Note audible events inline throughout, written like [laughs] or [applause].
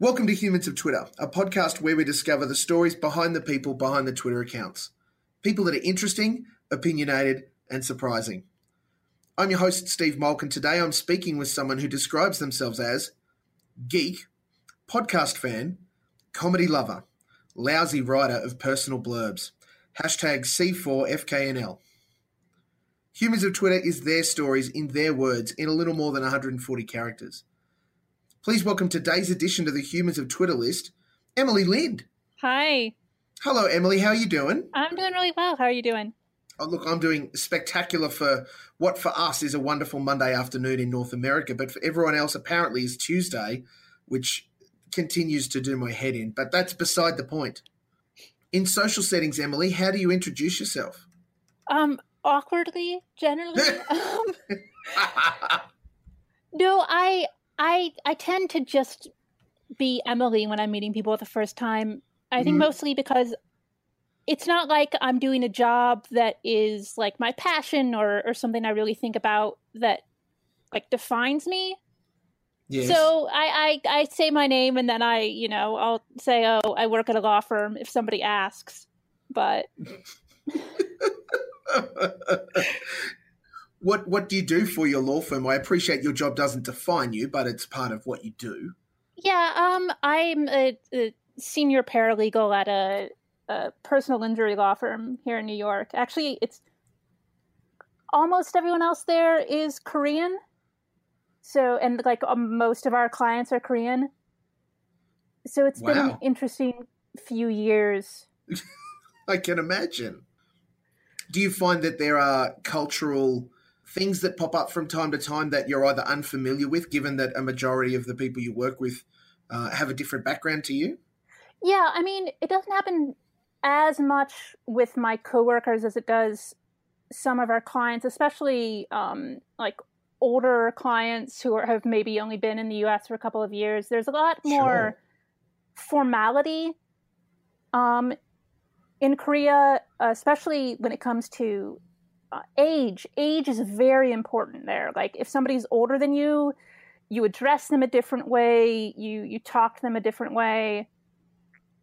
Welcome to Humans of Twitter, a podcast where we discover the stories behind the people behind the Twitter accounts. People that are interesting, opinionated, and surprising. I'm your host, Steve Molk, and today I'm speaking with someone who describes themselves as geek, podcast fan, comedy lover, lousy writer of personal blurbs, hashtag C4FKNL. Humans of Twitter is their stories in their words in a little more than 140 characters. Please welcome today's edition to the Humans of Twitter list, Emily Lind. Hi. Hello, Emily. How are you doing? I'm doing really well. How are you doing? Oh, look, I'm doing spectacular for what for us is a wonderful Monday afternoon in North America, but for everyone else, apparently, is Tuesday, which continues to do my head in. But that's beside the point. In social settings, Emily, how do you introduce yourself? Um, awkwardly, generally. [laughs] um, [laughs] no, I I I tend to just be Emily when I'm meeting people the first time. I think mm-hmm. mostly because it's not like I'm doing a job that is like my passion or or something I really think about that like defines me. Yes. So I, I I say my name and then I you know I'll say oh I work at a law firm if somebody asks, but. [laughs] [laughs] what what do you do for your law firm? I appreciate your job doesn't define you, but it's part of what you do. Yeah, um, I'm a, a senior paralegal at a, a, personal injury law firm here in New York. Actually, it's almost everyone else there is Korean. So, and like um, most of our clients are Korean. So it's wow. been an interesting few years. [laughs] I can imagine. Do you find that there are cultural things that pop up from time to time that you're either unfamiliar with, given that a majority of the people you work with uh, have a different background to you? Yeah, I mean, it doesn't happen as much with my coworkers as it does some of our clients, especially um, like older clients who are, have maybe only been in the U.S. for a couple of years. There's a lot more sure. formality um, in Korea, especially when it comes to uh, age. Age is very important there. Like if somebody's older than you you address them a different way you you talk to them a different way.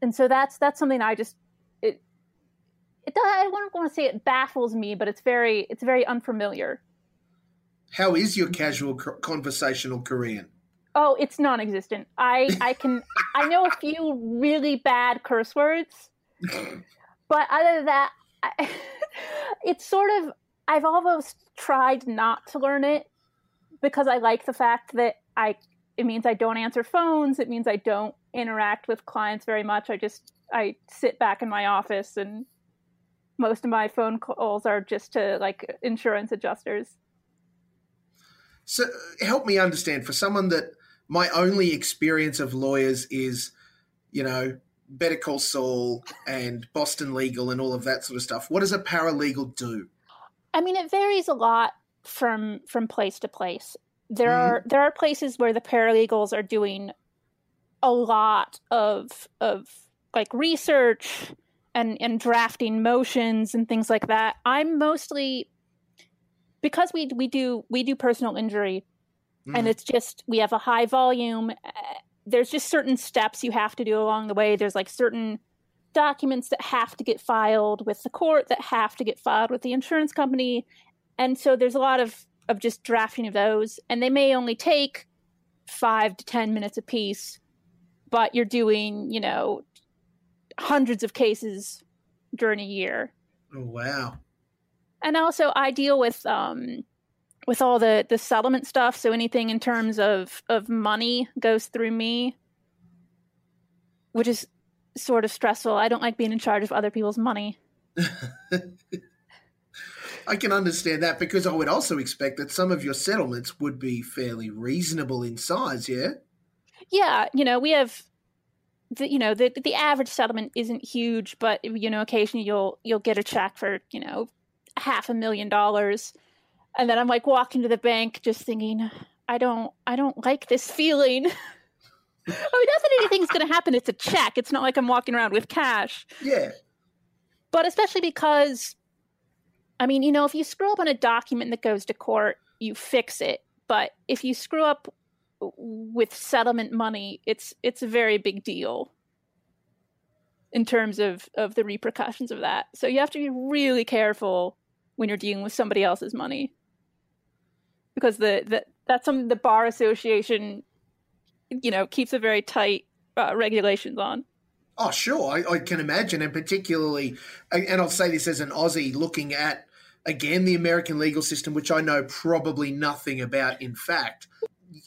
And so that's that's something i just it it i don't want to say it baffles me but it's very it's very unfamiliar. How is your casual conversational korean? Oh it's non-existent. I i can i know a few really bad curse words [laughs] but other than that I, [laughs] it's sort of I've almost tried not to learn it because I like the fact that I it means I don't answer phones, it means I don't interact with clients very much. I just I sit back in my office and most of my phone calls are just to like insurance adjusters. So help me understand for someone that my only experience of lawyers is, you know, Better Call Saul and Boston Legal and all of that sort of stuff. What does a paralegal do? I mean, it varies a lot from from place to place. There mm-hmm. are there are places where the paralegals are doing a lot of of like research and and drafting motions and things like that. I'm mostly because we we do we do personal injury mm. and it's just we have a high volume eh, there's just certain steps you have to do along the way there's like certain documents that have to get filed with the court that have to get filed with the insurance company. And so there's a lot of of just drafting of those. And they may only take five to ten minutes a piece but you're doing you know hundreds of cases during a year. Oh wow. And also i deal with um with all the the settlement stuff. So anything in terms of of money goes through me which is sort of stressful. I don't like being in charge of other people's money. I can understand that because I would also expect that some of your settlements would be fairly reasonable in size, yeah? Yeah, you know, we have the you know, the the average settlement isn't huge, but you know, occasionally you'll you'll get a check for, you know, half a million dollars. And then I'm like walking to the bank just thinking, I don't I don't like this feeling. [laughs] I mean, not that anything's going to happen. It's a check. It's not like I'm walking around with cash. Yeah. But especially because, I mean, you know, if you screw up on a document that goes to court, you fix it. But if you screw up with settlement money, it's it's a very big deal in terms of of the repercussions of that. So you have to be really careful when you're dealing with somebody else's money because the, the that's something the bar association you know keeps a very tight uh, regulations on. Oh, sure, I, I, can imagine, and particularly, and I'll say this as an Aussie looking at again the American legal system, which I know probably nothing about. In fact,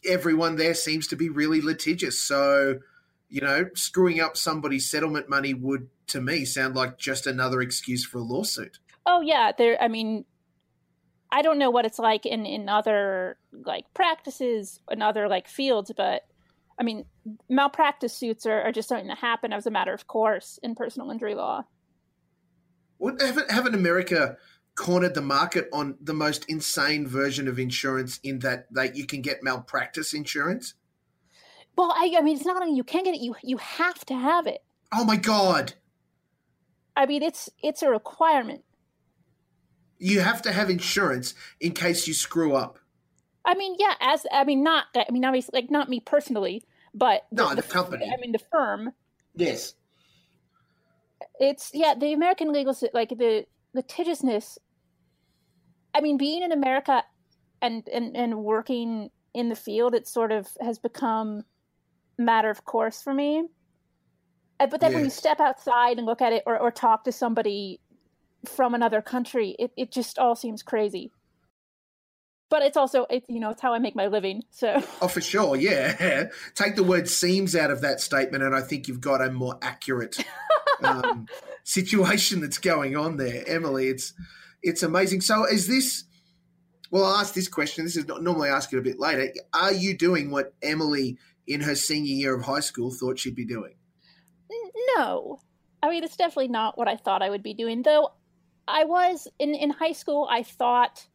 everyone there seems to be really litigious. So, you know, screwing up somebody's settlement money would, to me, sound like just another excuse for a lawsuit. Oh yeah, there. I mean, I don't know what it's like in in other like practices in other like fields, but I mean, malpractice suits are, are just something that happen as a matter of course in personal injury law. What haven't haven't America cornered the market on the most insane version of insurance in that that you can get malpractice insurance? Well, I, I mean, it's not only you can get it; you you have to have it. Oh my god! I mean, it's it's a requirement. You have to have insurance in case you screw up. I mean, yeah, as I mean, not I mean, obviously, like not me personally, but the, no, the, the company. I mean, the firm. Yes. It's yeah, the American legal like the litigiousness. I mean, being in America and and and working in the field, it sort of has become matter of course for me. But then yes. when you step outside and look at it or, or talk to somebody from another country, it, it just all seems crazy but it's also it's you know it's how I make my living. So oh, for sure, yeah. [laughs] Take the word "seems" out of that statement, and I think you've got a more accurate [laughs] um, situation that's going on there, Emily. It's it's amazing. So is this? Well, I'll ask this question. This is not normally ask it a bit later. Are you doing what Emily in her senior year of high school thought she'd be doing? No, I mean it's definitely not what I thought I would be doing. Though I was in in high school, I thought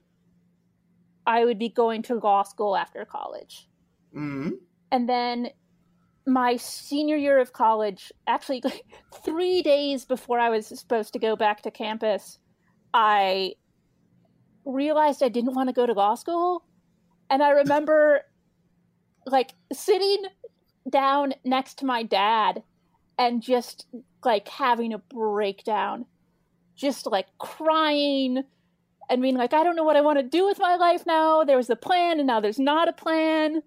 I would be going to law school after college. Mm-hmm. And then my senior year of college, actually, [laughs] like three days before I was supposed to go back to campus, I realized I didn't want to go to law school. And I remember [laughs] like sitting down next to my dad and just like having a breakdown, just like crying and being like, I don't know what I want to do with my life now. There was a plan and now there's not a plan.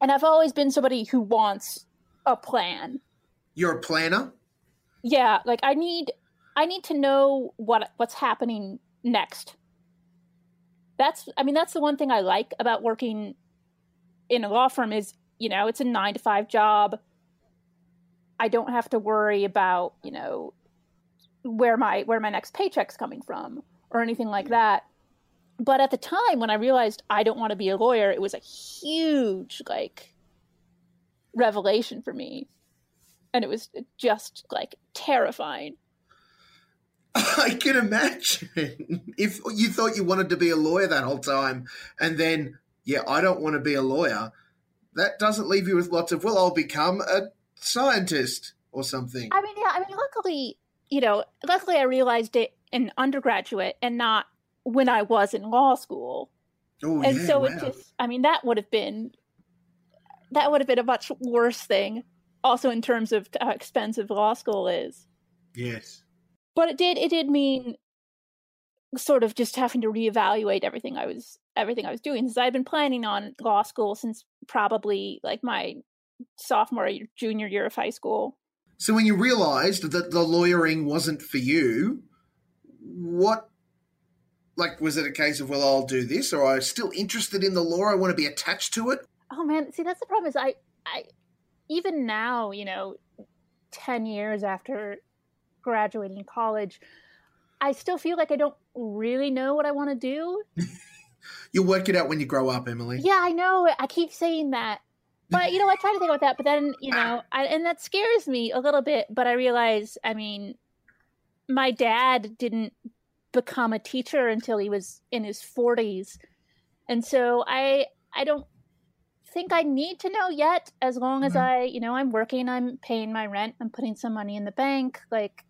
And I've always been somebody who wants a plan. You're a planner? Yeah, like I need I need to know what what's happening next. That's I mean that's the one thing I like about working in a law firm is, you know, it's a 9 to 5 job. I don't have to worry about, you know, where my where my next paycheck's coming from or anything like that. But at the time when I realized I don't want to be a lawyer, it was a huge like revelation for me. And it was just like terrifying. [laughs] I can imagine if you thought you wanted to be a lawyer that whole time and then, yeah, I don't want to be a lawyer. That doesn't leave you with lots of, well, I'll become a scientist or something. I mean, yeah, I mean, luckily, you know, luckily I realized it an undergraduate and not when I was in law school. Oh, and yeah, so wow. it just, I mean, that would have been, that would have been a much worse thing, also in terms of how expensive law school is. Yes. But it did, it did mean sort of just having to reevaluate everything I was, everything I was doing. Since I've been planning on law school since probably like my sophomore, junior year of high school. So when you realized that the lawyering wasn't for you, what like was it a case of well i'll do this or i'm still interested in the law i want to be attached to it? Oh man see that's the problem is i i even now you know 10 years after graduating college i still feel like i don't really know what i want to do. [laughs] You'll work it out when you grow up emily. Yeah i know i keep saying that. But you know i try to think about that but then you ah. know I, and that scares me a little bit but i realize i mean my dad didn't become a teacher until he was in his 40s. And so I I don't think I need to know yet as long as mm-hmm. I, you know, I'm working, I'm paying my rent, I'm putting some money in the bank like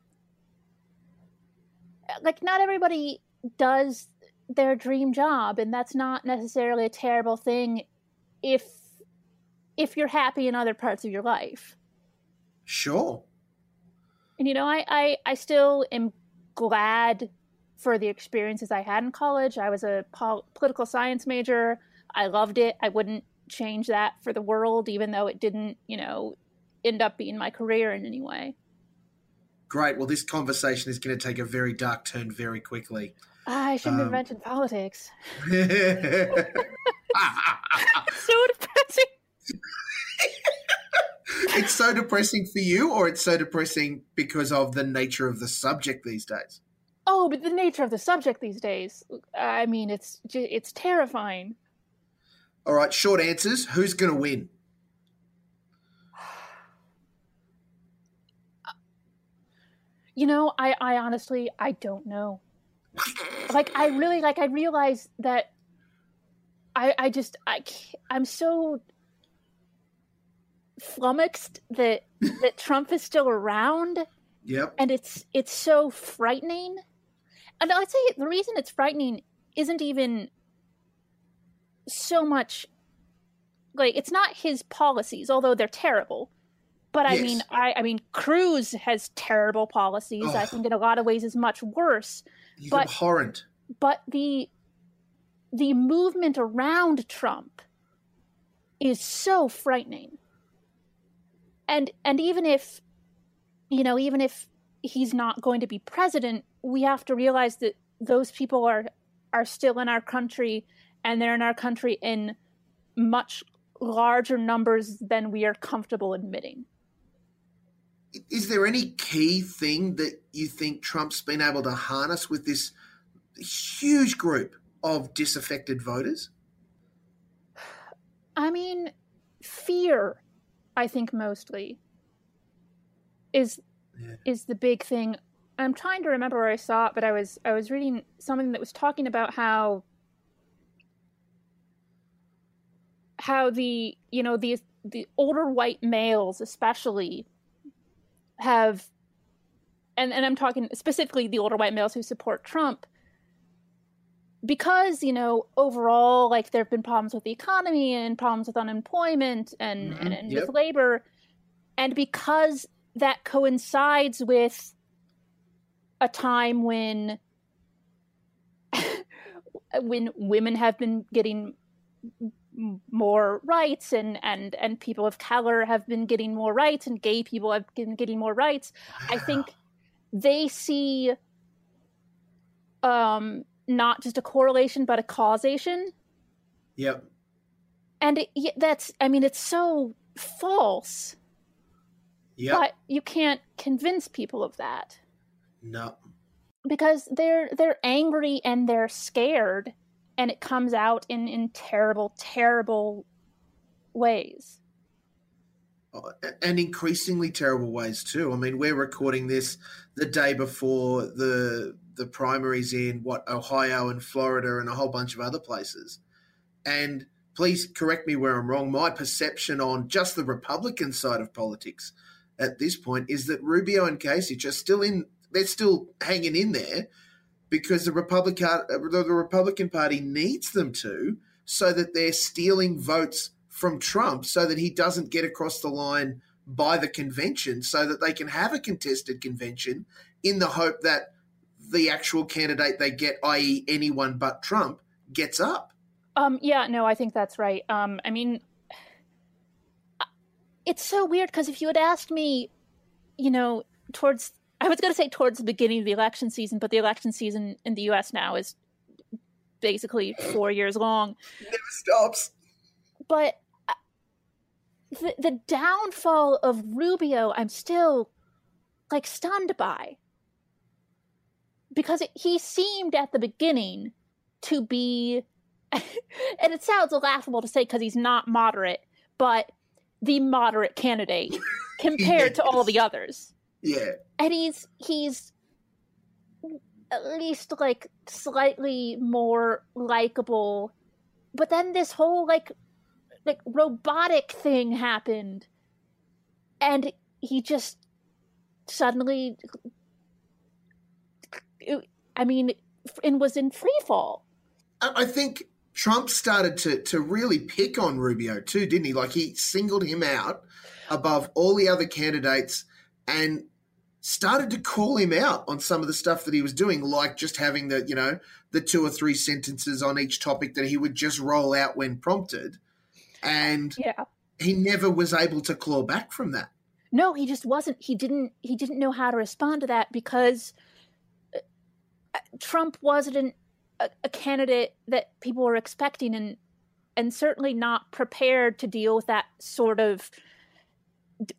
like not everybody does their dream job and that's not necessarily a terrible thing if if you're happy in other parts of your life. Sure. And you know, I I, I still am glad for the experiences I had in college. I was a pol- political science major. I loved it. I wouldn't change that for the world, even though it didn't, you know, end up being my career in any way. Great. Well, this conversation is going to take a very dark turn very quickly. I shouldn't um, have mentioned politics. [laughs] [laughs] so depressing. [laughs] it's so depressing for you, or it's so depressing because of the nature of the subject these days? Oh, but the nature of the subject these days. I mean, it's it's terrifying. All right, short answers. Who's going to win? You know, I, I honestly, I don't know. like, I really, like, I realize that I, I just, I, I'm so flummoxed that that Trump is still around. Yep. And it's it's so frightening. And I'd say the reason it's frightening isn't even so much like it's not his policies, although they're terrible. But I yes. mean, I, I mean, Cruz has terrible policies. Oh. I think in a lot of ways is much worse. He's but, abhorrent. But the the movement around Trump is so frightening. And and even if you know, even if he's not going to be president, we have to realize that those people are are still in our country and they're in our country in much larger numbers than we are comfortable admitting. Is there any key thing that you think Trump's been able to harness with this huge group of disaffected voters? I mean, fear, I think mostly is yeah. is the big thing. I'm trying to remember where I saw it, but I was I was reading something that was talking about how how the you know the the older white males especially have and and I'm talking specifically the older white males who support Trump because you know overall like there have been problems with the economy and problems with unemployment and mm-hmm. and, and yep. with labor and because that coincides with a time when [laughs] when women have been getting more rights and and and people of color have been getting more rights and gay people have been getting more rights wow. i think [sighs] they see um not just a correlation but a causation yep and it, that's i mean it's so false yeah. But you can't convince people of that. No. Because they're they're angry and they're scared and it comes out in in terrible terrible ways. Oh, and increasingly terrible ways too. I mean, we're recording this the day before the the primaries in what Ohio and Florida and a whole bunch of other places. And please correct me where I'm wrong. My perception on just the Republican side of politics at this point is that Rubio and Kasich are still in. They're still hanging in there because the Republican the Republican Party needs them to, so that they're stealing votes from Trump, so that he doesn't get across the line by the convention, so that they can have a contested convention in the hope that the actual candidate they get, i.e., anyone but Trump, gets up. Um, yeah, no, I think that's right. Um, I mean, it's so weird because if you had asked me, you know, towards I was going to say towards the beginning of the election season, but the election season in the U.S. now is basically four years long. Never stops. But uh, the the downfall of Rubio, I'm still like stunned by because it, he seemed at the beginning to be, [laughs] and it sounds laughable to say because he's not moderate, but the moderate candidate [laughs] compared yes. to all the others. Yeah. And he's he's at least like slightly more likable. But then this whole like like robotic thing happened and he just suddenly I mean and was in free fall. I think Trump started to to really pick on Rubio too, didn't he? Like he singled him out above all the other candidates and started to call him out on some of the stuff that he was doing, like just having the, you know, the two or three sentences on each topic that he would just roll out when prompted. And yeah. he never was able to claw back from that. No, he just wasn't. He didn't. He didn't know how to respond to that because Trump wasn't a, a candidate that people were expecting, and and certainly not prepared to deal with that sort of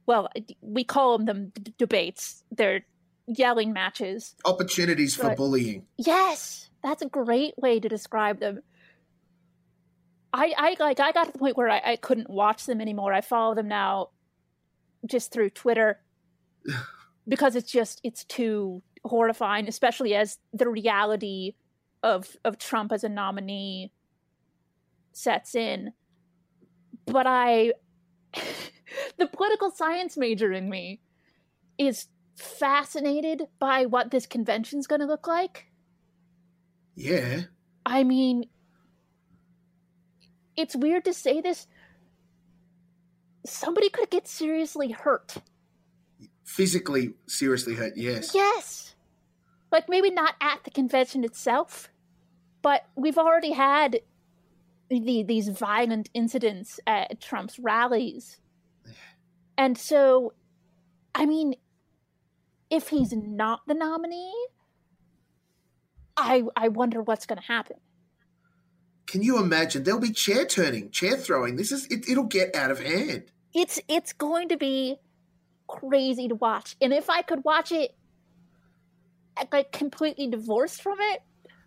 well, we call them d- debates. They're yelling matches. Opportunities for But- bullying. Yes, that's a great way to describe them. I, I like I got to the point where I, I couldn't watch them anymore. I follow them now just through Twitter [laughs] because it's just it's too horrifying, especially as the reality of of Trump as a nominee sets in. But I [laughs] the political science major in me is fascinated by what this convention's going to look like. Yeah. I mean, it's weird to say this. Somebody could get seriously hurt. Physically seriously hurt, yes. Yes. Like maybe not at the convention itself, but we've already had the, these violent incidents at Trump's rallies. And so, I mean, if he's not the nominee, I I wonder what's going to happen. Can you imagine? There'll be chair turning, chair throwing. This is it, it'll get out of hand. it's it's going to be crazy to watch and if i could watch it like completely divorced from it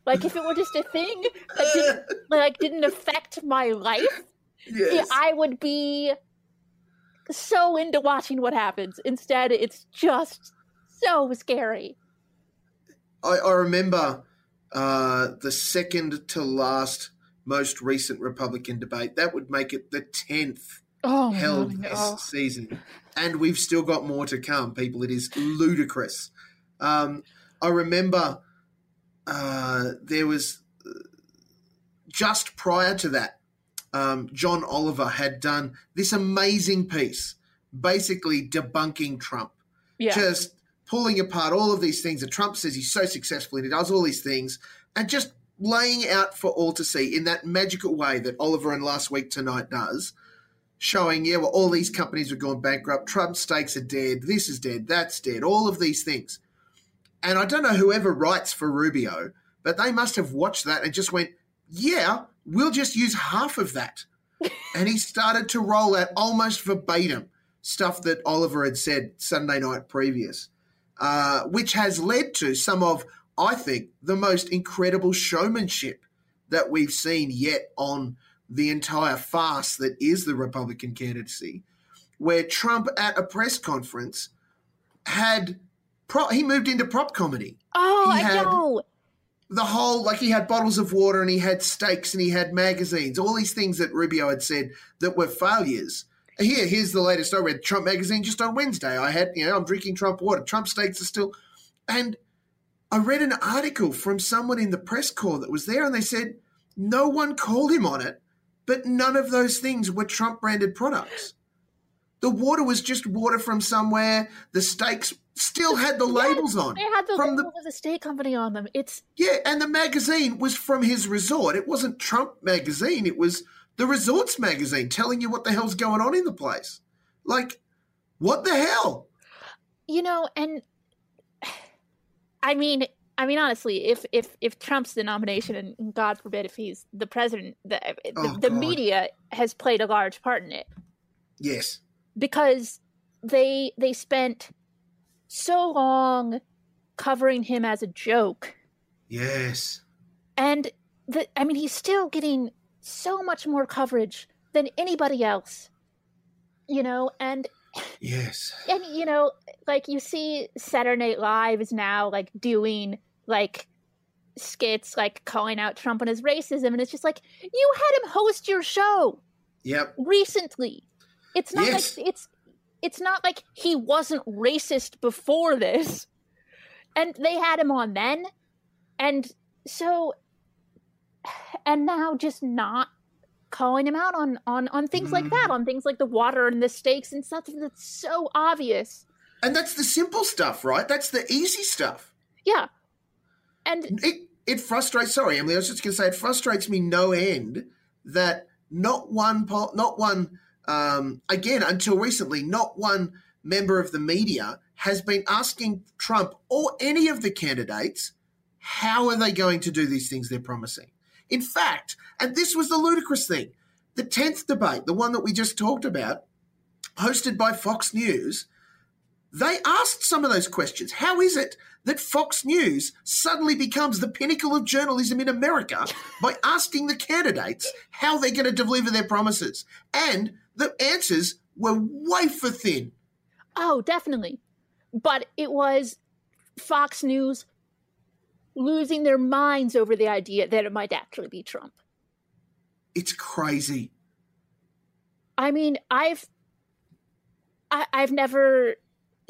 like if it were just a thing that didn't [laughs] like didn't affect my life yes. i would be so into watching what happens instead it's just so scary I, I remember uh, the second to last most recent Republican debate. That would make it the tenth oh held God, this oh. season, and we've still got more to come. People, it is ludicrous. Um, I remember uh, there was uh, just prior to that, um, John Oliver had done this amazing piece, basically debunking Trump. Yeah. Just pulling apart all of these things that Trump says he's so successful and he does all these things and just laying out for all to see in that magical way that Oliver and Last Week Tonight does, showing, yeah, well, all these companies have going bankrupt, Trump's steaks are dead, this is dead, that's dead, all of these things. And I don't know whoever writes for Rubio, but they must have watched that and just went, yeah, we'll just use half of that. [laughs] and he started to roll out almost verbatim stuff that Oliver had said Sunday night previous, uh, which has led to some of, I think, the most incredible showmanship that we've seen yet on the entire farce that is the Republican candidacy, where Trump at a press conference had pro- he moved into prop comedy oh he i had- know the whole like he had bottles of water and he had steaks and he had magazines, all these things that Rubio had said that were failures. Here, here's the latest I read Trump magazine just on Wednesday. I had, you know, I'm drinking Trump water. Trump steaks are still and I read an article from someone in the press corps that was there and they said no one called him on it, but none of those things were Trump branded products. The water was just water from somewhere. The steaks still had the labels on. they had the from the of the state company on them it's yeah, and the magazine was from his resort. It wasn't Trump magazine. It was the resorts magazine telling you what the hell's going on in the place. Like, what the hell? you know and [sighs] i mean i mean honestly if if if trump's the nomination and god forbid if he's the president the the, Oh, the media has played a large part in it Yes. Because they they spent so long covering him as a joke Yes. and the i mean he's still getting so much more coverage than anybody else you know and Yes. and you know like you see saturday night live is now like doing like skits like calling out trump and his racism and it's just like you had him host your show Yep. recently it's not Yes. like it's it's not like he wasn't racist before this and they had him on then and so and now just not calling him out on on on things mm. like that, on things like the water and the steaks and stuff that's so obvious. And that's the simple stuff, right? That's the easy stuff. Yeah. And it it frustrates. Sorry, Emily. I was just going to say it frustrates me no end that not one not one um, again until recently, not one member of the media has been asking Trump or any of the candidates how are they going to do these things they're promising. In fact, and this was the ludicrous thing, the tenth debate, the one that we just talked about, hosted by Fox News, they asked some of those questions. How is it that Fox News suddenly becomes the pinnacle of journalism in America by asking the candidates how they're going to deliver their promises? And the answers were wafer thin. Oh, definitely. But it was Fox News losing their minds over the idea that it might actually be Trump. It's crazy. I mean, I've I, I've never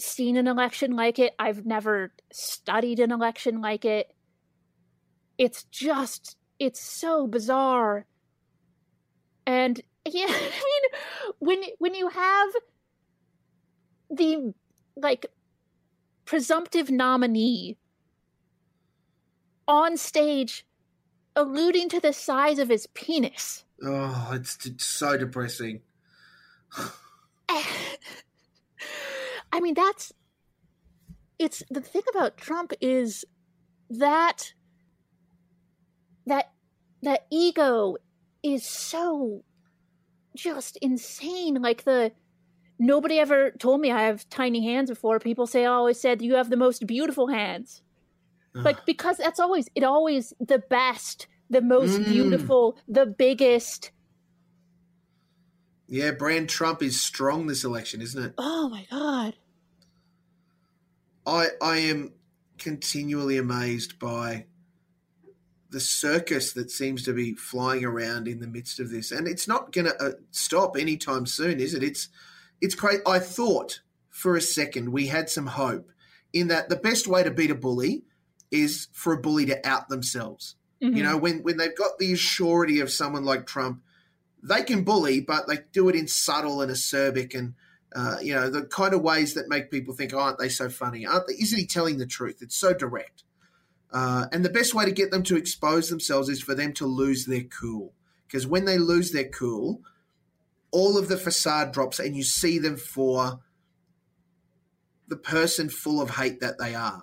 seen an election like it. I've never studied an election like it. It's just, it's so bizarre. And [laughs] yeah, I mean, when when you have the like presumptive nominee on stage alluding to the size of his penis. Oh, it's, it's so depressing. [laughs] I mean, that's it's the thing about Trump is that that that ego is so just insane. Like the nobody ever told me I have tiny hands before. People say I always said you have the most beautiful hands. Like because that's always it always the best, the most mm. beautiful, the biggest. Yeah, brand Trump is strong this election, isn't it? Oh my god. I I am continually amazed by the circus that seems to be flying around in the midst of this, and it's not going to uh, stop anytime soon, is it? It's it's great. I thought for a second we had some hope in that the best way to beat a bully is for a bully to out themselves. Mm-hmm. You know, when when they've got the surety of someone like Trump, they can bully, but they do it in subtle and acerbic and uh, you know, the kind of ways that make people think, oh, aren't they so funny? Aren't they? Isn't he telling the truth? It's so direct. Uh, and the best way to get them to expose themselves is for them to lose their cool. Because when they lose their cool, all of the facade drops and you see them for the person full of hate that they are.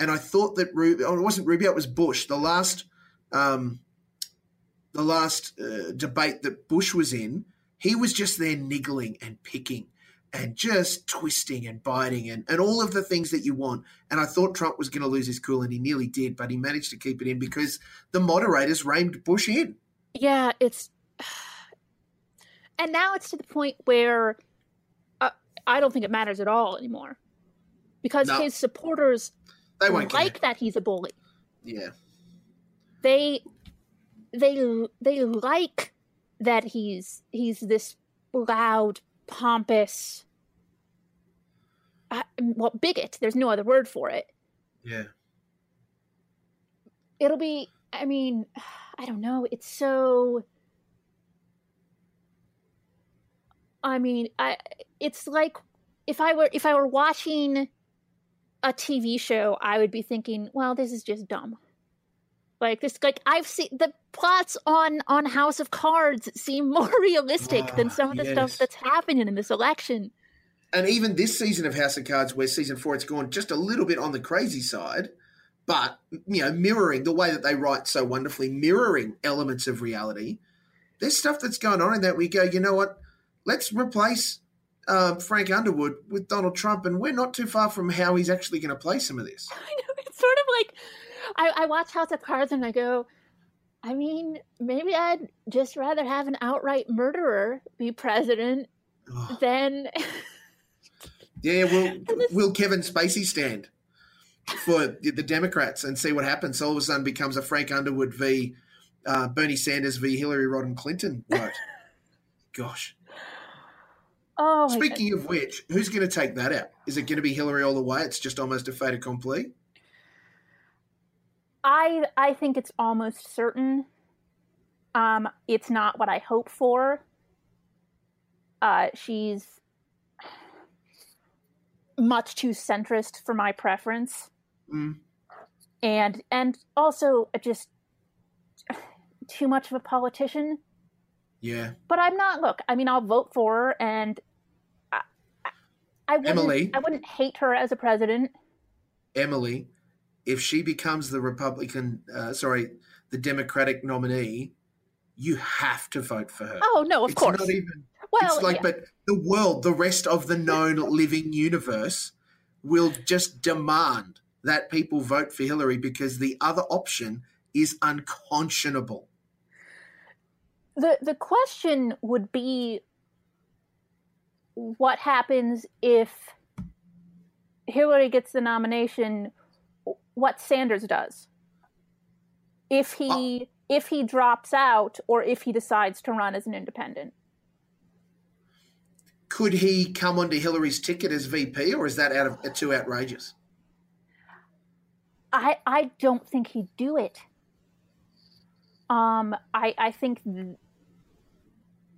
And I thought that oh, it wasn't Rubio, it was Bush. The last, um, the last uh, debate that Bush was in, he was just there niggling and picking and just twisting and biting and, and all of the things that you want. And I thought Trump was going to lose his cool, and he nearly did, but he managed to keep it in because the moderators reined Bush in. Yeah, it's. [sighs] And now it's to the point where uh, I don't think it matters at all anymore because no. his supporters they won't like care. that he's a bully. Yeah. They they they like that he's he's this loud pompous well bigot. There's no other word for it. Yeah. It'll be i mean [sighs] i don't know. It's so i mean i it's like if i were if i were watching a tv show i would be thinking well this is just dumb like this, like I've seen the plots on on House of Cards seem more [laughs] realistic than some of the yes. stuff that's happening in this election. And even this season of House of Cards, where season four it's gone just a little bit on the crazy side, but you know, mirroring the way that they write so wonderfully, mirroring elements of reality. There's stuff that's going on in that we go, you know what? Let's replace uh, Frank Underwood with Donald Trump, and we're not too far from how he's actually going to play some of this. [laughs] I know it's sort of like I, I watch House of Cards and I go, I mean, maybe I'd just rather have an outright murderer be president than. [laughs] yeah, will [laughs] will Kevin Spacey stand for the Democrats and see what happens? All of a sudden, becomes a Frank Underwood v uh, Bernie Sanders v Hillary Rodham Clinton vote. [laughs] Gosh. Oh. Speaking of which, who's going to take that out? Is it going to be Hillary all the way? It's just almost a fait accompli. I I think it's almost certain Um, it's not what I hope for. Uh, she's much too centrist for my preference, Mm. and and also just [sighs] too much of a politician. Yeah. But I'm not. Look, I mean, I'll vote for her, and I, I- wouldn't. Emily? I wouldn't hate her as a president. Emily, if she becomes the Republican, uh, sorry, the Democratic nominee, you have to vote for her. Oh no, of it's course. not even. well, it's like, yeah. but the world, the rest of the known living universe, will just demand that people vote for Hillary because the other option is unconscionable. the the question would be what happens if Hillary gets the nomination what Sanders does if he if he drops out or if he decides to run as an independent Could he come onto Hillary's ticket as VP, or is that out of too outrageous? I I don't think he'd do it. Um, I I think th-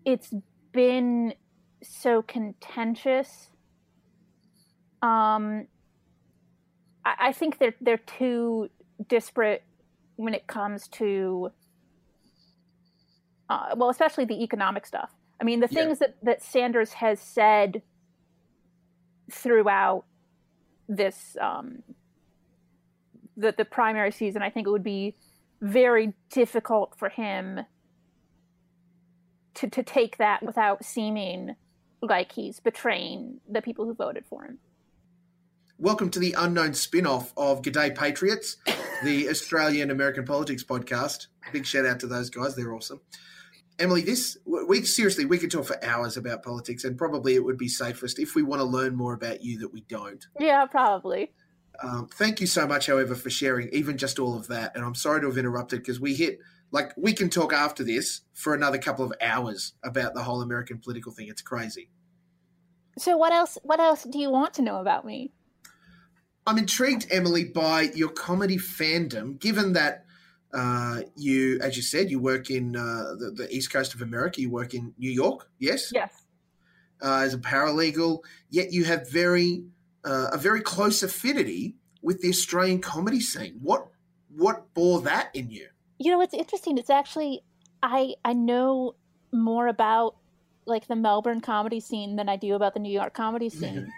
it's been so contentious. Um, I, I think they're they're too disparate when it comes to, uh, well, especially the economic stuff. I mean, the Yeah. things that that Sanders has said throughout this um, the the primary season, I think it would be very difficult for him to to take that without seeming like he's betraying the people who voted for him. Welcome to the unknown spin off of G'day Patriots, the [laughs] Australian American Politics podcast. Big shout out to those guys, they're awesome. Emily, this we seriously we could talk for hours about politics, and probably it would be safest if we want to learn more about you that we don't. Yeah, probably. Um, thank you so much, however, for sharing even just all of that. And I'm sorry to have interrupted because we hit like we can talk after this for another couple of hours about the whole American political thing. It's crazy. So what else what else do you want to know about me? I'm intrigued, Emily, by your comedy fandom, given that uh, you, as you said, you work in uh, the, the East Coast of America, you work in New York, yes, Yes. uh, as a paralegal, yet you have very uh, a very close affinity with the Australian comedy scene. What what bore that in you? You know, it's interesting. It's actually I I know more about like the Melbourne comedy scene than I do about the New York comedy scene.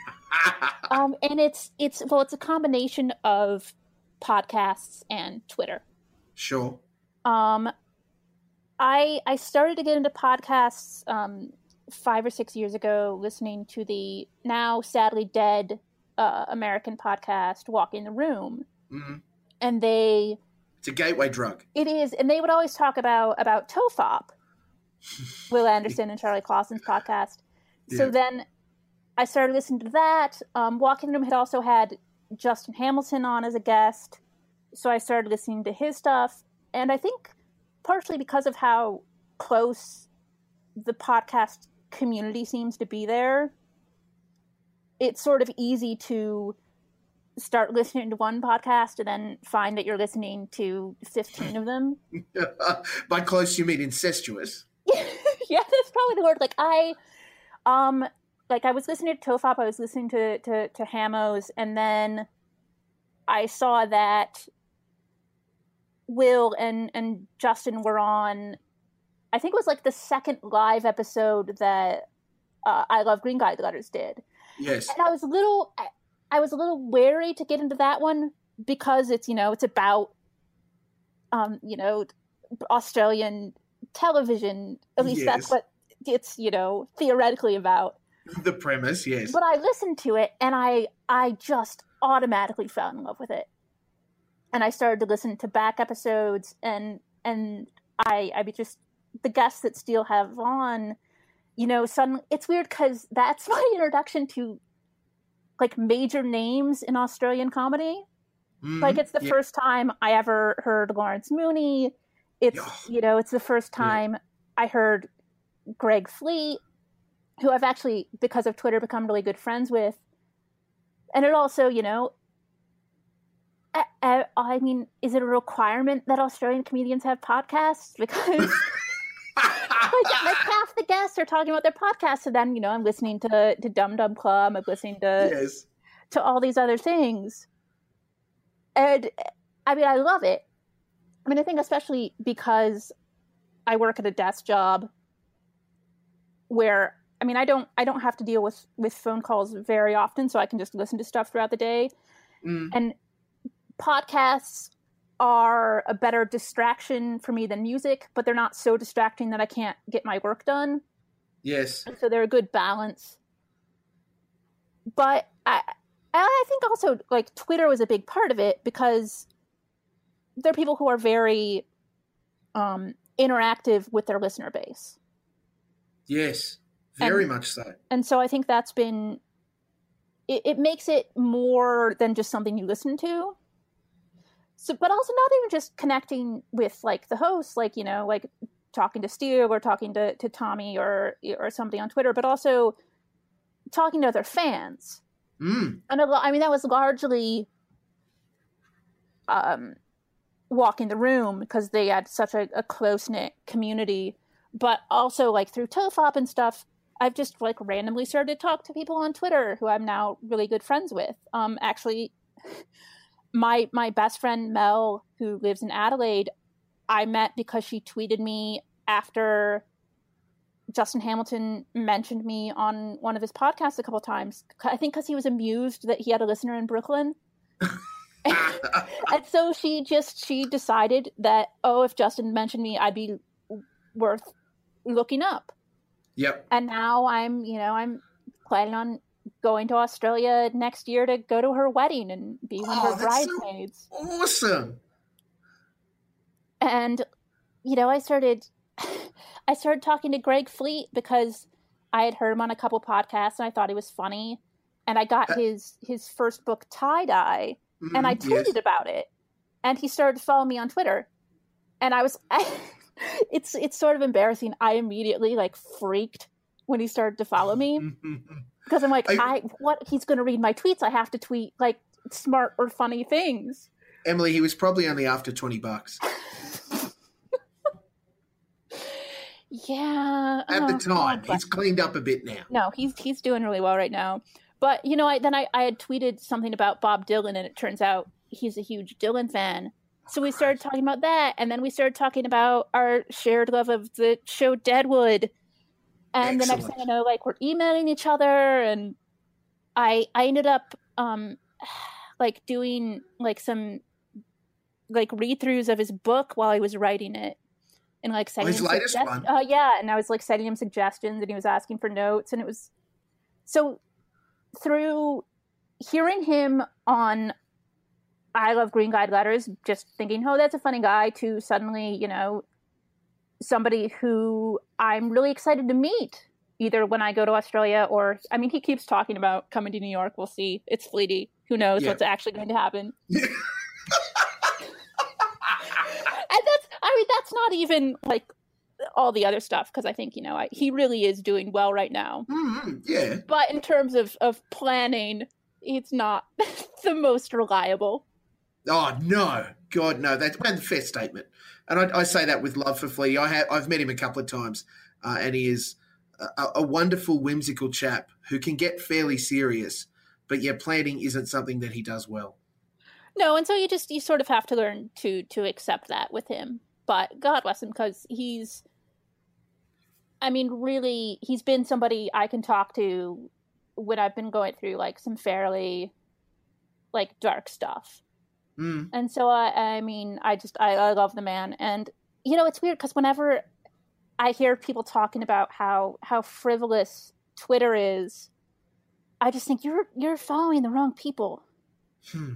[laughs] um, and it's it's well, it's a combination of podcasts and Twitter. sure. Um, I I started to get into podcasts um, five or six years ago, listening to the now sadly dead uh, American podcast "Walking the Room," Mhm. and they It's a gateway drug. it is, and they would always talk about about Tofop, Wil Anderson and Charlie Clausen's podcast. So Yeah. then I started listening to that. Um, Walking Room had also had Justin Hamilton on as a guest, so I started listening to his stuff. And I think partially because of how close the podcast community seems to be there, it's sort of easy to start listening to one podcast and then find that you're listening to 15 of them. [laughs] By close, you mean incestuous. [laughs] yeah, that's probably the word. Like I, um, like I was listening to Tofop, I was listening to to to Hamos, and then I saw that Wil and and Justin were on. I think it was like the second live episode that uh, I Love Green Guide Letters did, Yes. and I was a little, I, I was a little wary to get into that one because it's you know it's about, um, you know, Australian television. At least Yes. that's what it's you know theoretically about. The premise, yes. But I listened to it and I I just automatically fell in love with it, and I started to listen to back episodes and and I I just the guests that Steele have on, you know, suddenly it's weird because that's [laughs] my introduction to like major names in Australian comedy. Mhm. Like it's the Yeah. first time I ever heard Lawrence Mooney. It's Yeah. you know, it's the first Yeah. time I heard Greg Fleet, who I've actually because of Twitter become really good friends with. And it also, you know, I, I, I mean, is it a requirement that Australian comedians have podcasts? [laughs] Because [laughs] like, like half the guests are talking about their podcast, so then you know I'm listening to to Dum Dum Club, I'm listening to yes. to all these other things, and I mean I love it. I mean I think especially because I work at a desk job where I mean I don't I don't have to deal with with phone calls very often, so I can just listen to stuff throughout the day, Mm. and podcasts are a better distraction for me than music, but they're not so distracting that I can't get my work done. Yes. So they're a good balance. But I I think also like Twitter was a big part of it because there are people who are very um interactive with their listener base. Yes. Very And- much so. And so I think that's been it, it makes it more than just something you listen to. So but also not even just connecting with like the host, like, you know, like talking to Steve or talking to, to Tommy or or somebody on Twitter, but also talking to other fans. Mm. And a I mean that was largely um walking the room because they had such a, a close knit community. But also like through TOFOP and stuff, I've just like randomly started to talk to people on Twitter who I'm now really good friends with. Um actually [laughs] my my best friend Mel, who lives in Adelaide, I met because she tweeted me after Justin Hamilton mentioned me on one of his podcasts a couple times. I think because he was amused that he had a listener in Brooklyn. [laughs] and so she just she decided that oh, if Justin mentioned me, I'd be worth looking up. Yep. And now I'm you know I'm planning on going to Australia next year to go to her wedding and be one Oh, of her so- bridesmaids Awesome. and you know i started [sighs] i started talking to greg fleet because i had heard him on a couple podcasts and i thought he was funny and i got Uh, his his first book tie dye and i Mhm, tweeted yes. about it and he started to follow me on twitter and i was [laughs] it's it's sort of embarrassing i immediately like freaked when he started to follow me [laughs] because i'm like I- i what he's going to read my tweets i have to tweet like smart or funny things Emily, he was probably only after 20 bucks. [laughs] yeah At the oh, time, God, he's cleaned up a bit now. No, he's he's doing really well right now. But you know, I then I, I had tweeted something about Bob Dylan, and it turns out he's a huge Dylan fan. So we started talking about that, and then we started talking about our shared love of the show Deadwood. And the next thing I know, like we're emailing each other, and I I ended up um [sighs] like doing like some like read throughs of his book while I was writing it. And like sending his him latest one? Uh, yeah, and I was like sending him suggestions, and he was asking for notes, and it was so through hearing him on I Love Green Guide Letters, just thinking, oh, that's a funny guy, to suddenly, you know, somebody who I'm really excited to meet, either when I go to Australia or, I mean, he keeps talking about coming to New York. We'll see. It's fleety. Who knows Yeah. what's actually going to happen? [laughs] and that's, I mean, that's not even like all the other stuff, because I think, you know, I, he really is doing well right now Mm, yeah. but in terms of of planning it's not [laughs] the most reliable Oh no, God no! That's a fair statement, and I, I say that with love for Flea. I have I've met him a couple of times, uh, and he is a, a wonderful, whimsical chap who can get fairly serious, but yeah, planning isn't something that he does well. no and so you just you sort of have to learn to to accept that with him but god bless him because he's i mean really he's been somebody i can talk to when i've been going through like some fairly like dark stuff Mm, And so I, I mean, I just I, I love the man, and you know it's weird because whenever I hear people talking about how how frivolous Twitter is, I just think you're you're following the wrong people. hmm.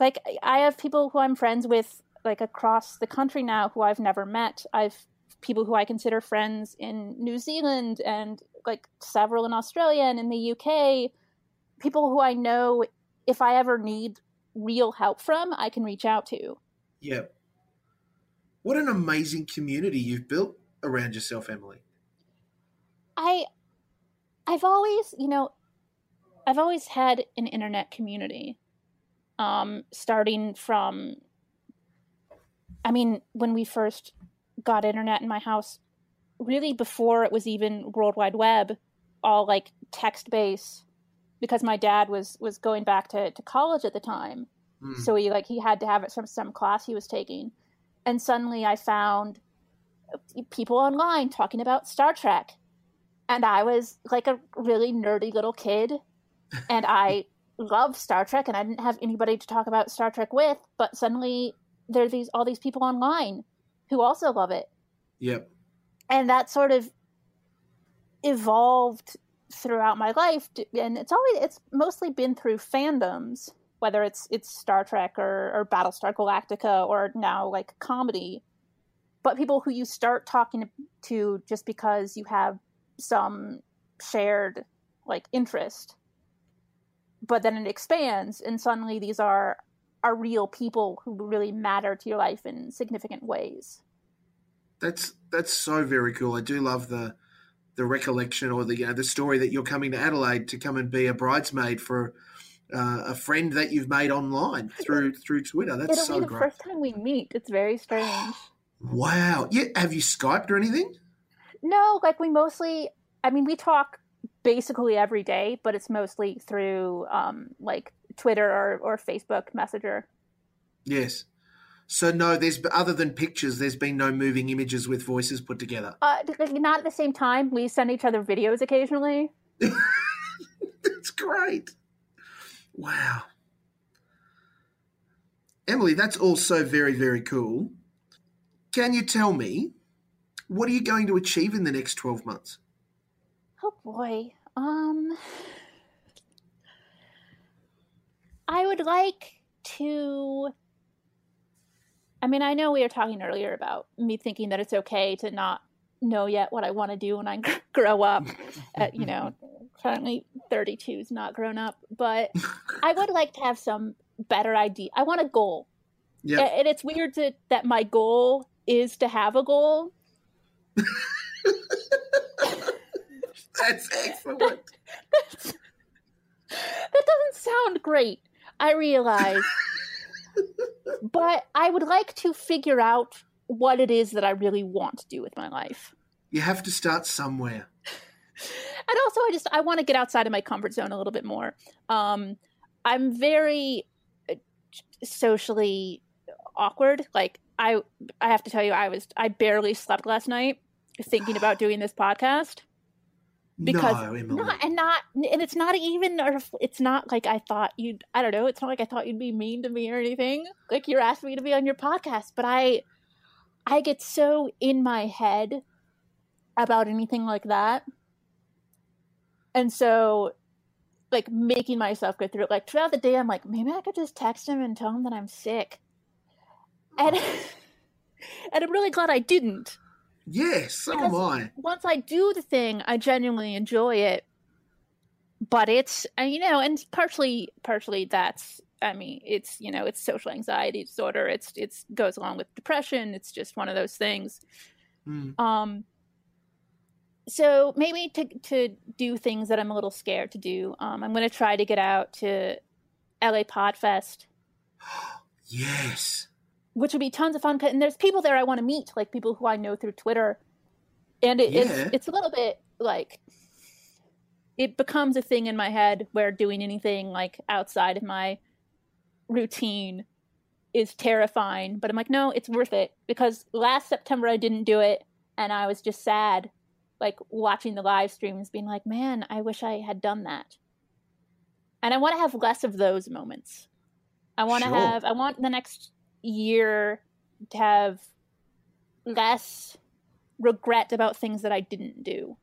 Like I have people who I'm friends with like across the country now who I've never met. I've people who I consider friends in New Zealand and like several in Australia and in the UK. People who I know if I ever need real help from, I can reach out to. Yeah. What an amazing community you've built around yourself, Emily. I I've always, you know, I've always had an internet community. Um starting from I mean, when we first got internet in my house really before it was even World Wide Web, all like text based, because my dad was was going back to, to college at the time. Mm. So he like he had to have it from some class he was taking. And suddenly I found people online talking about Star Trek. And I was like a really nerdy little kid. [laughs] and I loved Star Trek and I didn't have anybody to talk about Star Trek with, but suddenly there are these all these people online who also love it. Yep. And that sort of evolved throughout my life and it's always it's mostly been through fandoms whether it's it's Star Trek or, or Battlestar Galactica or now like comedy, but people who you start talking to just because you have some shared like interest, but then it expands and suddenly these are are real people who really matter to your life in significant ways. That's that's so very cool. I do love the the recollection or the you know the story that you're coming to Adelaide to come and be a bridesmaid for uh, a friend that you've made online through through Twitter. That's It'll so be the great. First time we meet, it's very strange. [gasps] wow. Yeah. Have you skyped or anything? No, like we mostly. I mean, we talk basically every day, but it's mostly through um, like Twitter or, or Facebook Messenger. Yes. So no, there's other than pictures, there's been no moving images with voices put together. Uh, not at the same time. We send each other videos occasionally. [laughs] That's great. Wow. Emily, that's also very, very cool. Can you tell me what are you going to achieve in the next 12 months? Oh boy. Um I would like to I mean, I know we were talking earlier about me thinking that it's okay to not know yet what I want to do when I [laughs] grow up. At, you know, [laughs] currently 32 is not grown up, but I would like to have some better idea. I want a goal. Yeah. And it's weird to, that my goal is to have a goal. [laughs] that's excellent. That's, that doesn't sound great. I realize. But I would like to figure out what it is that I really want to do with my life. You have to start somewhere [laughs] and also I just I want to get outside of my comfort zone a little bit more. Um, I'm very uh, socially awkward. Like I I have to tell you, I was I barely slept last night thinking about doing this podcast because no, not, and not and it's not even or it's not like I thought you'd I don't know it's not like I thought you'd be mean to me or anything like you're asking me to be on your podcast but I I get so in my head about anything like that and so, like, making myself go through it, like, throughout the day, I'm like, maybe I could just text him and tell him that I'm sick. And, [laughs] and I'm really glad I didn't. Yes, so because am I. Once I do the thing, I genuinely enjoy it. But it's, uh, you know, and partially, partially that's I mean, it's you know, it's social anxiety disorder. It's it's goes along with depression. It's just one of those things. Mm. Um, so maybe to to do things that I'm a little scared to do. Um, I'm going to try to get out to LA Podfest. [gasps] yes. Which would be tons of fun. And there's people there I want to meet, like people who I know through Twitter. And it, yeah. it's it's a little bit like it becomes a thing in my head where doing anything like outside of my routine is terrifying. But I'm like, no, it's worth it because last September I didn't do it and I was just sad like watching the live streams being like man i wish i had done that and i want to have less of those moments i want to sure. have i want the next year to have less regret about things that i didn't do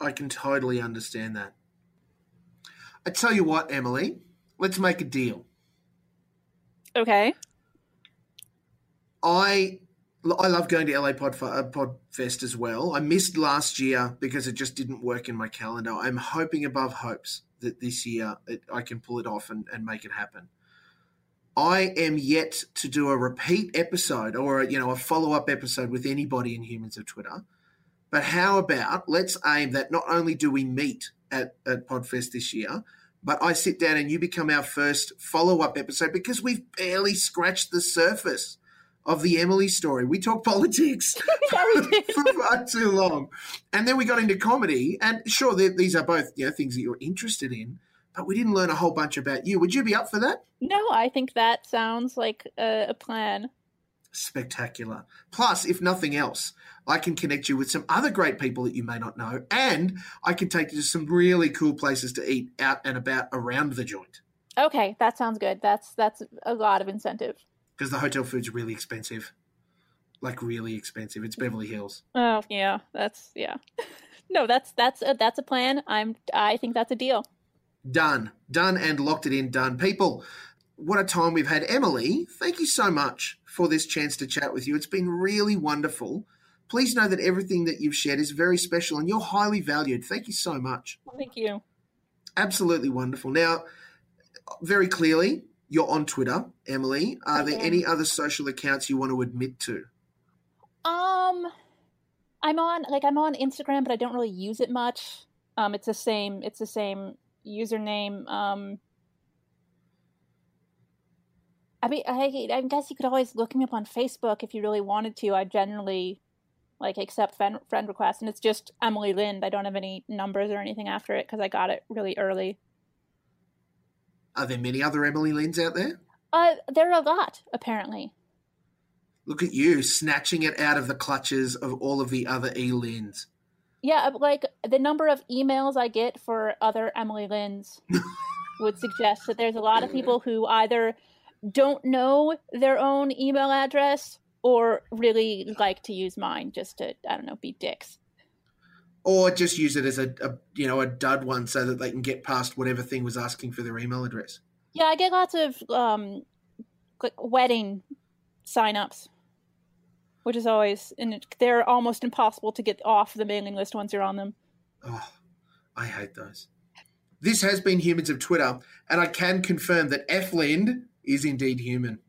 i can totally understand that i tell you what emily let's make a deal okay i I love going to LA Pod, uh, Podfest as well. I missed last year because it just didn't work in my calendar. I'm hoping above hopes that this year it, I can pull it off and, and make it happen. I am yet to do a repeat episode or you know a follow up episode with anybody in Humans of Twitter. But how about let's aim that not only do we meet at, at Podfest this year, but I sit down and you become our first follow up episode because we've barely scratched the surface of the Emily story. We talked politics [laughs] [laughs] did. for far too long. And then we got into comedy. And sure, these are both you know, things that you're interested in, but we didn't learn a whole bunch about you. Would you be up for that? No, I think that sounds like a, a plan. Spectacular. Plus, if nothing else, I can connect you with some other great people that you may not know, and I can take you to some really cool places to eat out and about around the joint Okay, that sounds good. That's that's a lot of incentive. because the hotel food's really expensive. Like, really expensive. It's Beverly Hills. Oh yeah, that's yeah. [laughs] no, that's that's a, that's a plan. I'm I think that's a deal. Done. Done and locked it in. Done. People, what a time we've had. Emily, thank you so much for this chance to chat with you. It's been really wonderful. Please know that everything that you've shared is very special and you're highly valued. Thank you so much. Thank you. Absolutely wonderful. Now, very clearly, you're on Twitter, Emily. Are I there am. any other social accounts you want to admit to? Um, I'm on like I'm on Instagram, but I don't really use it much. Um, it's the same. It's the same username. Um, I mean, I, I guess you could always look me up on Facebook if you really wanted to. I generally like accept friend, friend requests, and it's just Emily Lind. I don't have any numbers or anything after it because I got it really early. Are there many other Emily Lynns out there? Uh, there are a lot apparently. Look at you snatching it out of the clutches of all of the other E Lynns. Yeah, like the number of emails I get for other Emily Lynns [laughs] would suggest that there's a lot of people who either don't know their own email address or really like to use mine just to, I don't know, be dicks. Or just use it as a, a you know a dud one so that they can get past whatever thing was asking for their email address. Yeah, I get lots of um, like wedding signups, which is always, and they're almost impossible to get off the mailing list once you're on them. Oh, I hate those. This has been Humans of Twitter, and I can confirm that F Lind is indeed human.